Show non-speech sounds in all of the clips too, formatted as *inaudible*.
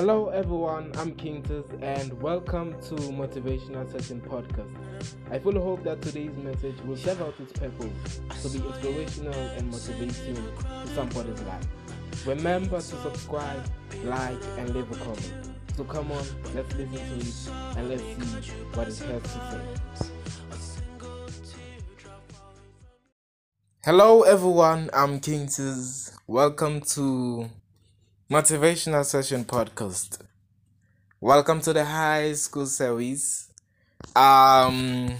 Hello, everyone. I'm King Tiz, and welcome to Motivational Session Podcast. I fully hope that today's message will serve out its purpose to be inspirational and motivating to somebody's life. Remember to subscribe, like, and leave a comment. So come on, let's listen to it and let's see what it has to say. Hello, everyone. I'm King Tiz. Welcome to Motivational Session Podcast. Welcome to the high school series. Um,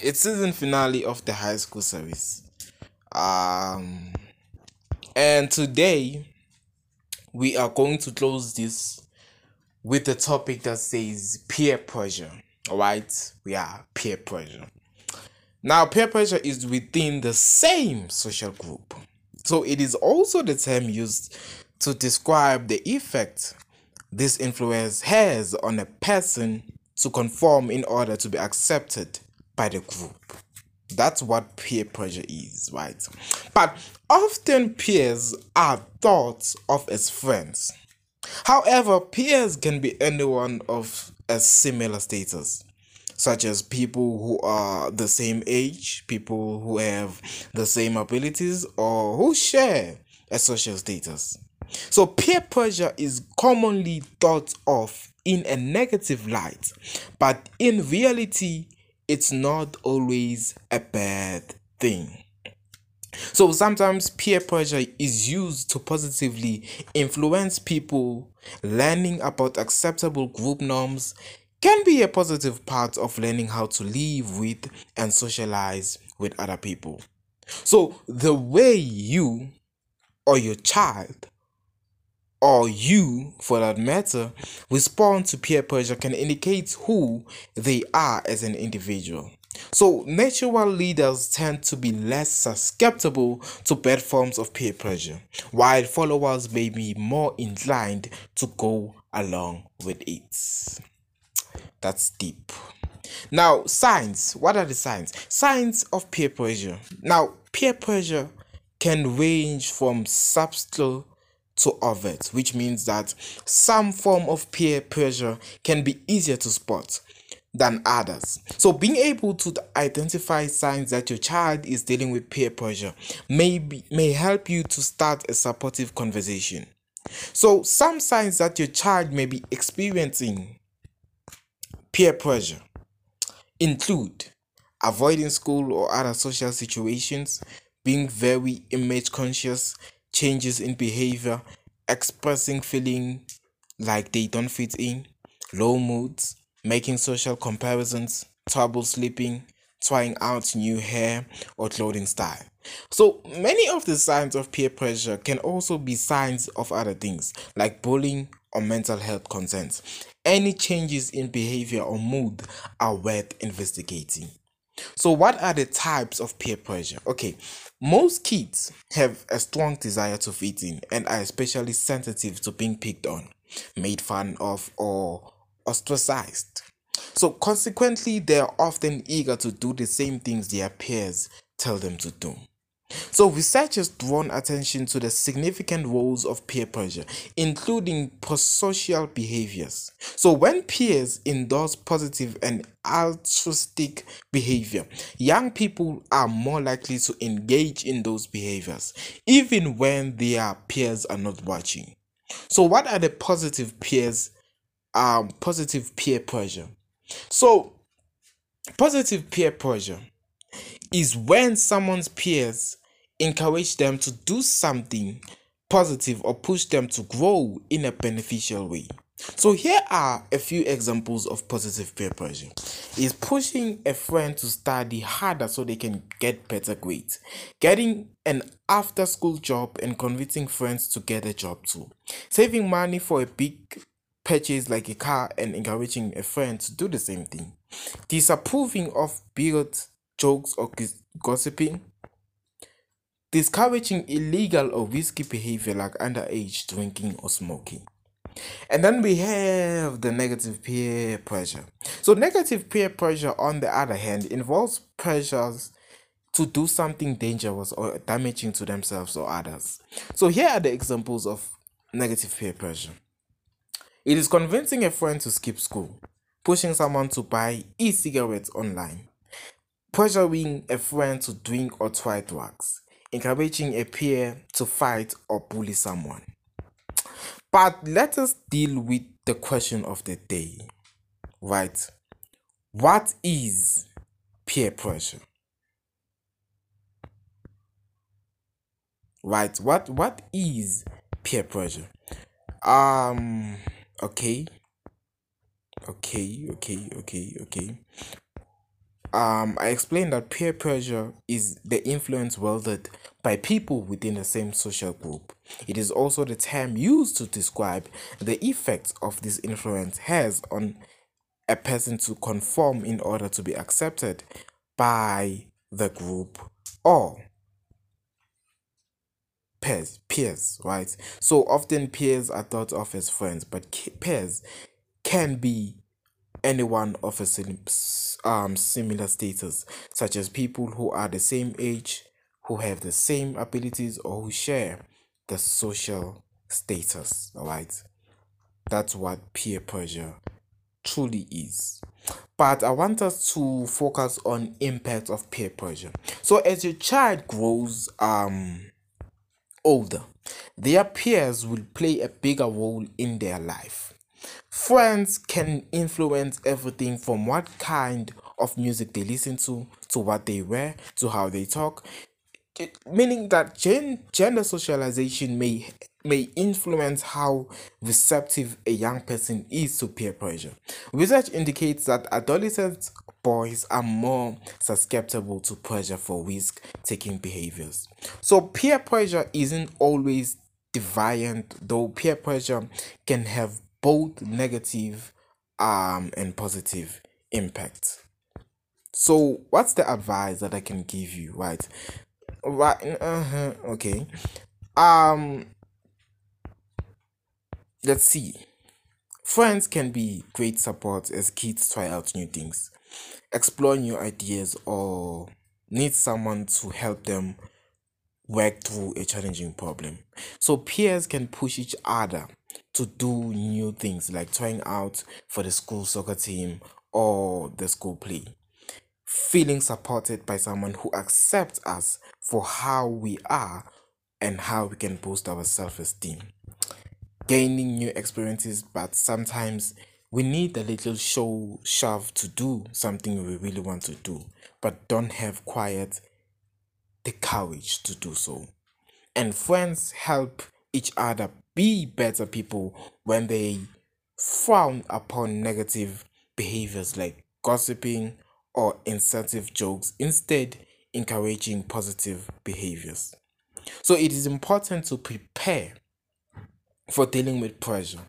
it's season finale of the high school series. Um, and today we are going to close this with the topic that says peer pressure. All right, we are peer pressure. Now, peer pressure is within the same social group. So it is also the term used to describe the effect this influence has on a person to conform in order to be accepted by the group. That's what peer pressure is, right? But often peers are thought of as friends. However, peers can be anyone of a similar status, such as people who are the same age, people who have the same abilities, or who share a social status. So, peer pressure is commonly thought of in a negative light, but in reality, it's not always a bad thing. So sometimes peer pressure is used to positively influence people. Learning about acceptable group norms can be a positive part of learning how to live with and socialize with other people. So the way you or your child or you, for that matter, respond to peer pressure can indicate who they are as an individual. So, natural leaders tend to be less susceptible to bad forms of peer pressure, while followers may be more inclined to go along with it. That's deep. Now, signs. What are the signs? Signs of peer pressure. Now, peer pressure can range from subtle to overt, which means that some form of peer pressure can be easier to spot than others. So, being able to identify signs that your child is dealing with peer pressure may, be, may help you to start a supportive conversation. So, some signs that your child may be experiencing peer pressure include avoiding school or other social situations, being very image conscious, changes in behavior, expressing feeling like they don't fit in, low moods, making social comparisons, trouble sleeping, trying out new hair or clothing style. So, many of the signs of peer pressure can also be signs of other things like bullying or mental health concerns. Any changes in behavior or mood are worth investigating. So, what are the types of peer pressure? Okay, most kids have a strong desire to fit in and are especially sensitive to being picked on, made fun of, or ostracized. So, consequently, they are often eager to do the same things their peers tell them to do. So, research has drawn attention to the significant roles of peer pressure, including prosocial behaviors. So, when peers endorse positive and altruistic behavior, young people are more likely to engage in those behaviors, even when their peers are not watching. So, what are the positive peers? Um, positive peer pressure. So, positive peer pressure is when someone's peers encourage them to do something positive or push them to grow in a beneficial way. So here are a few examples of positive peer pressure. Is pushing a friend to study harder so they can get better grades. Getting an after school job and convincing friends to get a job too. Saving money for a big purchase like a car and encouraging a friend to do the same thing. Disapproving of beard jokes or gossiping, discouraging illegal or risky behavior like underage drinking or smoking. And then we have the negative peer pressure. So, negative peer pressure, on the other hand, involves pressures to do something dangerous or damaging to themselves or others. So, here are the examples of negative peer pressure It is convincing a friend to skip school, pushing someone to buy e cigarettes online, pressuring a friend to drink or try drugs, encouraging a peer to fight or bully someone. But let us deal with the question of the day, right? What is peer pressure? Right? What what is peer pressure? Um okay. Okay, okay, okay, okay. Um, I explained that peer pressure is the influence wielded by people within the same social group. It is also the term used to describe the effects of this influence has on a person to conform in order to be accepted by the group or peers peers right so often peers are thought of as friends but peers can be anyone of a um, similar status such as people who are the same age who have the same abilities or who share the social status all right that's what peer pressure truly is. But i want us to focus on impact of peer pressure. So as your child grows um older their peers will play a bigger role in their life friends can influence everything from what kind of music they listen to to what they wear to how they talk meaning that gen- gender socialization may may influence how receptive a young person is to peer pressure. Research indicates that adolescent boys are more susceptible to pressure for risk taking behaviors. So, peer pressure isn't always deviant, though peer pressure can have both negative um, and positive impacts. So, what's the advice that I can give you, right? Right, uh-huh, okay. Um, let's see. Friends can be great support as kids try out new things, explore new ideas, or need someone to help them work through a challenging problem. So, peers can push each other to do new things like trying out for the school soccer team or the school play. Feeling supported by someone who accepts us for how we are and how we can boost our self esteem gaining new experiences, but sometimes we need a little show shove to do something we really want to do, but don't have quite the courage to do so. And friends help each other be better people when they frown upon negative behaviors like gossiping or insensitive jokes, instead, encouraging positive behaviors. So, it is important to prepare for dealing with pressure.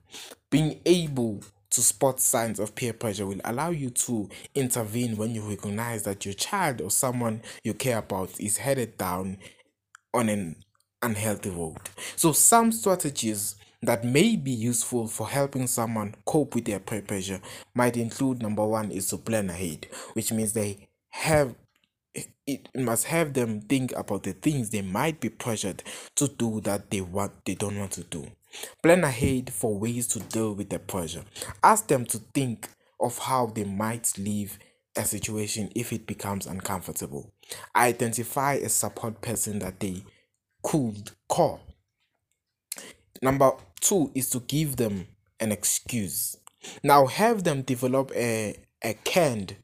Being able to spot signs of peer pressure will allow you to intervene when you recognize that your child or someone you care about is headed down on an unhealthy road. So, some strategies that may be useful for helping someone cope with their peer pressure might include number one is to plan ahead, which means they have it must have them think about the things they might be pressured to do that they want they don't want to do Plan ahead for ways to deal with the pressure. Ask them to think of how they might leave a situation if it becomes uncomfortable. Identify a support person that they could call. Number two is to give them an excuse. Now have them develop a, a canned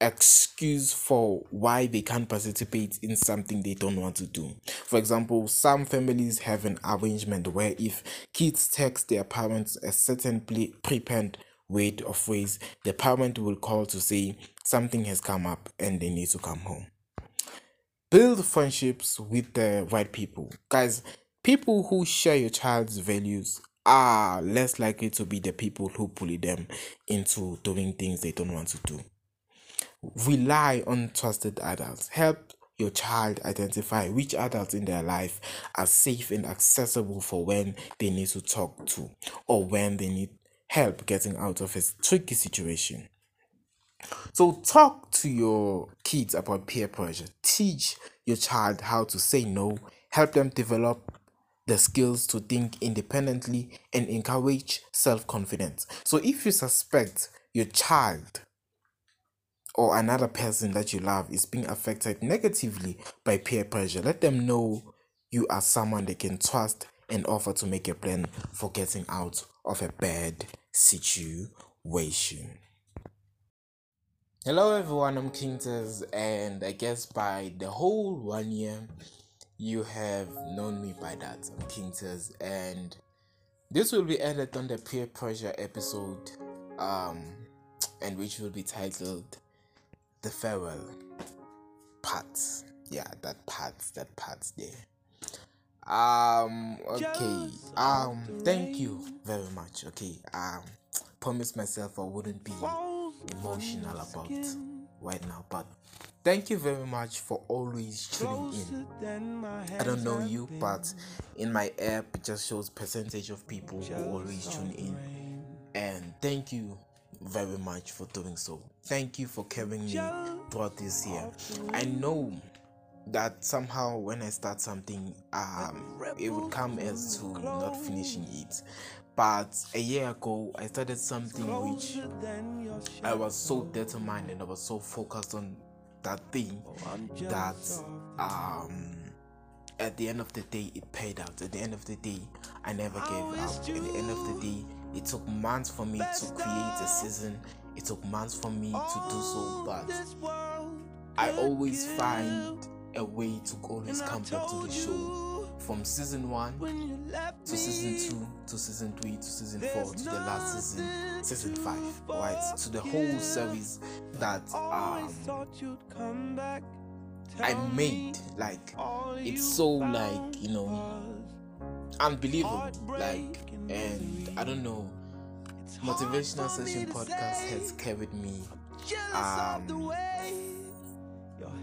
excuse for why they can't participate in something they don't want to do. For example, some families have an arrangement where if kids text their parents a certain prepaid word or phrase, the parent will call to say something has come up and they need to come home. Build friendships with the right people. Guys, people who share your child's values are less likely to be the people who bully them into doing things they don't want to do. Rely on trusted adults. Help your child identify which adults in their life are safe and accessible for when they need to talk to or when they need help getting out of a tricky situation. So, talk to your kids about peer pressure. Teach your child how to say no. Help them develop the skills to think independently and encourage self confidence. So, if you suspect your child or another person that you love is being affected negatively by peer pressure, let them know you are someone they can trust and offer to make a plan for getting out of a bad situation. Hello everyone, I'm King and I guess by the whole one year you have known me by that. I'm King and this will be added on the peer pressure episode, um, and which will be titled "The Farewell Parts." Yeah, that parts, that parts there. Um, okay. Um, thank you very much. Okay. Um, promise myself I wouldn't be emotional about right now, but thank you very much for always tuning in. I don't know you, but in my app it just shows percentage of people who always tune in, and thank you very much for doing so. Thank you for carrying me throughout this year. I know that somehow when I start something, um, it would come as to not finishing it. But a year ago, I started something which I was so determined and I was so focused on that thing that um, at the end of the day, it paid out. At the end of the day, I never gave up. At the end of the day, it took months for me to create a season. It took months for me to do so, but I always find a way to always come back to the show from season one to season two to season three to season four to the last season, season five, right? To the whole series that um, I made. Like it's so like you know unbelievable. Like and I don't know. Motivational Session Podcast has carried me um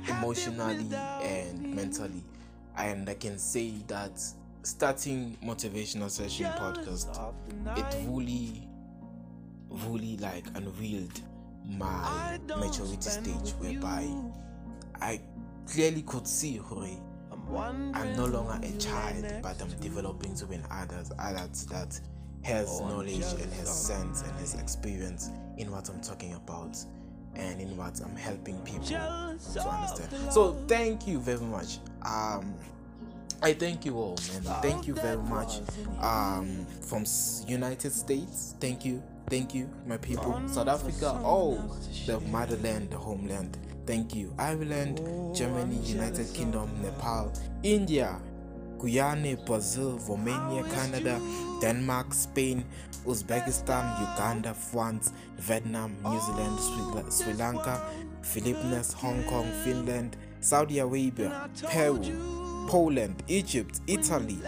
emotionally and mentally. And I can say that starting motivational session podcast, it really, really like unveiled my maturity stage whereby I clearly could see Hore. I'm no longer a child, but I'm developing to be an adult, adult that has knowledge and has sense and has experience in what I'm talking about and in what I'm helping people to understand. So thank you very much. Um, I thank you all, man. Thank you very much. Um, from United States, thank you, thank you, my people. South Africa, oh, the motherland, the homeland. Thank you. Ireland, Germany, United Kingdom, Nepal, India, Guyana, Brazil, Romania, Canada, Denmark, Spain, Uzbekistan, Uganda, France, Vietnam, New Zealand, Sri Lanka, Philippines, Hong Kong, Finland, Saudi Arabia, Peru, Poland, Egypt, Italy,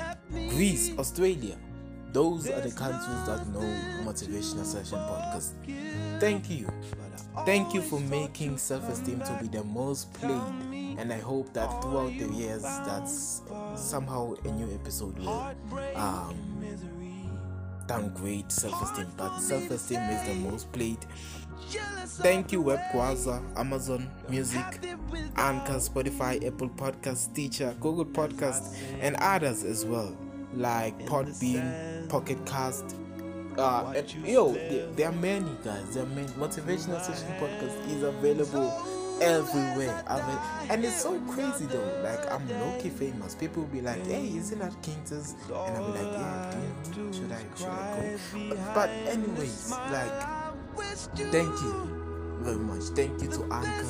Greece, Australia. Those are the countries that know Motivational Session Podcast. Thank you. Thank you for making self esteem to be the most played. And I hope that throughout the years, that's somehow a new episode will um, downgrade self-esteem. But self-esteem is the most played. Thank you webquaza amazon music anchor spotify apple podcast Stitcher google podcast and others as well like podbean pocket cast. Uh and, yo there, there, are many guys. There are many. Motivational session podcast is available everywhere. I mean, and it's so crazy though. Like I'm low-key famous. People will be like, "Hey, isn't that King's?" And I'll be like, "Yeah, dude, should I should I go?" But anyways, like, thank you very much. Thank you to Anchor.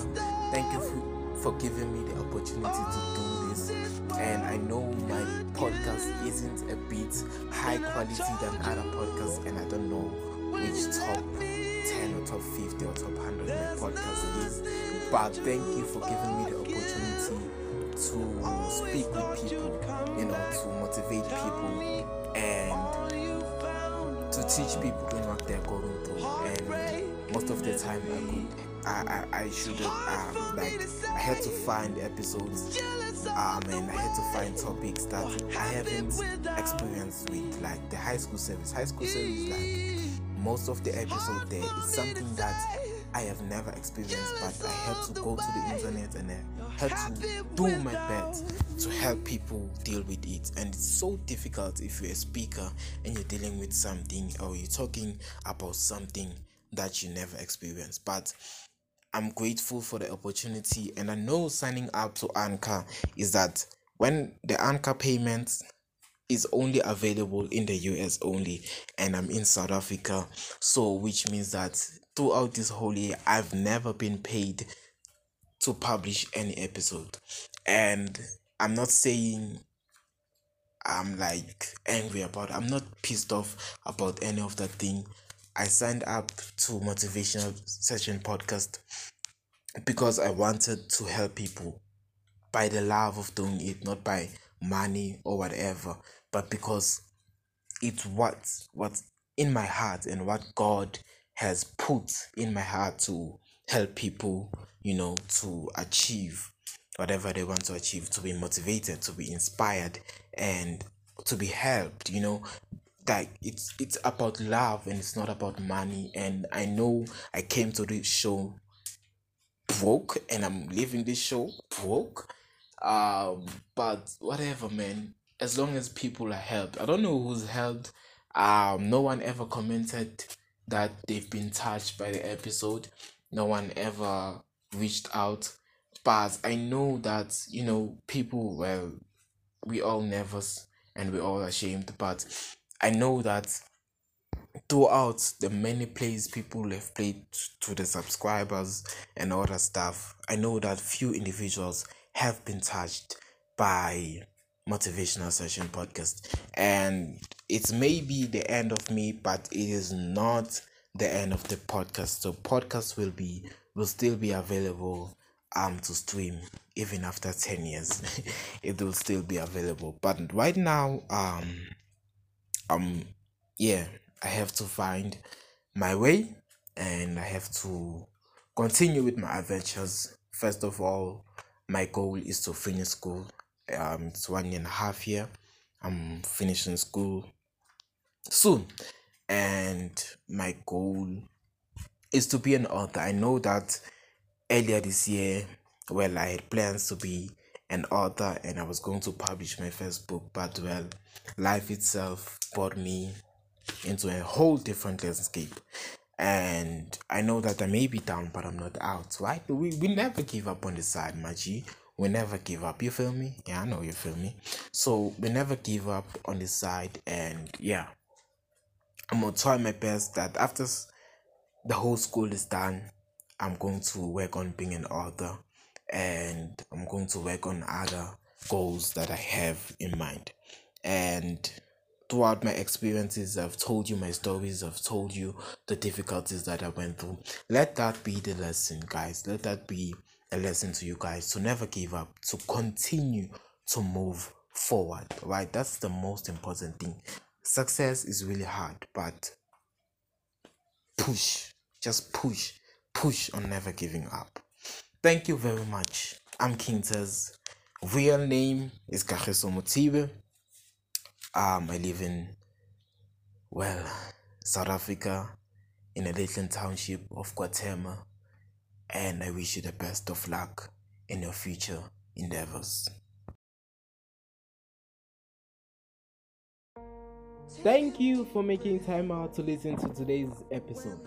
Thank you for, for giving me the opportunity to do this. And I know my podcast isn't a bit high quality than other podcasts, and I don't know which top 10 or top 50 or top 100 my podcast is. But thank you for giving me the opportunity to speak with people, you know, to motivate people and to teach people what they're going through. And most of the time, I could, I, I, I should have, um, like, I had to find episodes, um, and I had to find topics that I haven't experienced with, like the high school service. High school service, like most of the episode there is something that I have never experienced, but I had to go to the internet and I had to do my best to help people deal with it. And it's so difficult if you're a speaker and you're dealing with something or you're talking about something that you never experienced. But I'm grateful for the opportunity, and I know signing up to Anchor is that when the Anchor payment is only available in the US only, and I'm in South Africa, so which means that throughout this whole year, I've never been paid to publish any episode, and I'm not saying I'm like angry about it. I'm not pissed off about any of that thing. I signed up to Motivational Session Podcast because I wanted to help people by the love of doing it, not by money or whatever, but because it's what what's in my heart and what God has put in my heart to help people, you know, to achieve whatever they want to achieve, to be motivated, to be inspired, and to be helped, you know, like it's it's about love and it's not about money. And i know i came to this show broke and i'm leaving this show broke. Um but whatever man as long as people are helped. I don't know who's helped. Um no one ever commented that they've been touched by the episode. No one ever reached out. But i know that you know people well we all nervous and we're all ashamed. But I know that throughout the many plays people have played to the subscribers and other stuff, I know that few individuals have been touched by motivational session podcast. And it's maybe the end of me but it is not the end of the podcast. So podcast will be will still be available um to stream even after 10 years. *laughs* It will still be available. But right now um um yeah i have to find my way and i have to continue with my adventures. First of all my goal is to finish school um it's one and a half year i'm finishing school soon and my goal is to be an author i know that earlier this year well i had plans to be an author and I was going to publish my first book, but well, life itself brought me into a whole different landscape. And I know that I may be down, but I'm not out, right? We, we never give up on the side, Maji. We never give up. You feel me? Yeah, I know you feel me. So we never give up on the side, and yeah, I'm gonna try my best that after the whole school is done, I'm going to work on being an author and I'm going to work on other goals that I have in mind. And throughout my experiences, I've told you my stories, I've told you the difficulties that I went through. Let that be the lesson, guys. Let that be a lesson to you guys to never give up, to continue to move forward, right? That's the most important thing. Success is really hard, but push, just push, push on never giving up. Thank you very much. I'm Kingters. Real name is Kagiso Motibe. Um, I live in, well, South Africa, in a little township of KwaThema, and I wish you the best of luck in your future endeavors. Thank you for making time out to listen to today's episode.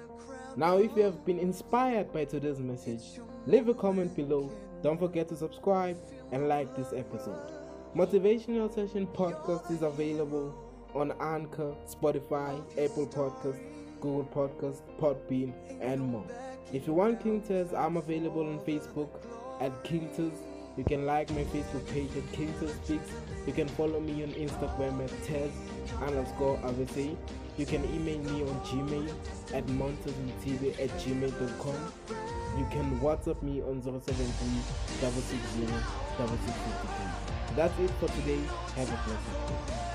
Now, if you have been inspired by today's message, leave a comment below. Don't forget to subscribe and like this episode. Motivational Session Podcast is available on Anchor, Spotify, Apple Podcast, Google Podcast, Podbean, and more. If you want King Tez, I'm available on Facebook at King Tez. You can like my Facebook page at King Tez Speaks. You can follow me on Instagram at Tez underscore AVC. You can email me on Gmail at montezmtv at gmail.com. You can WhatsApp me on 073 660 That's it for today. Have a blessed day.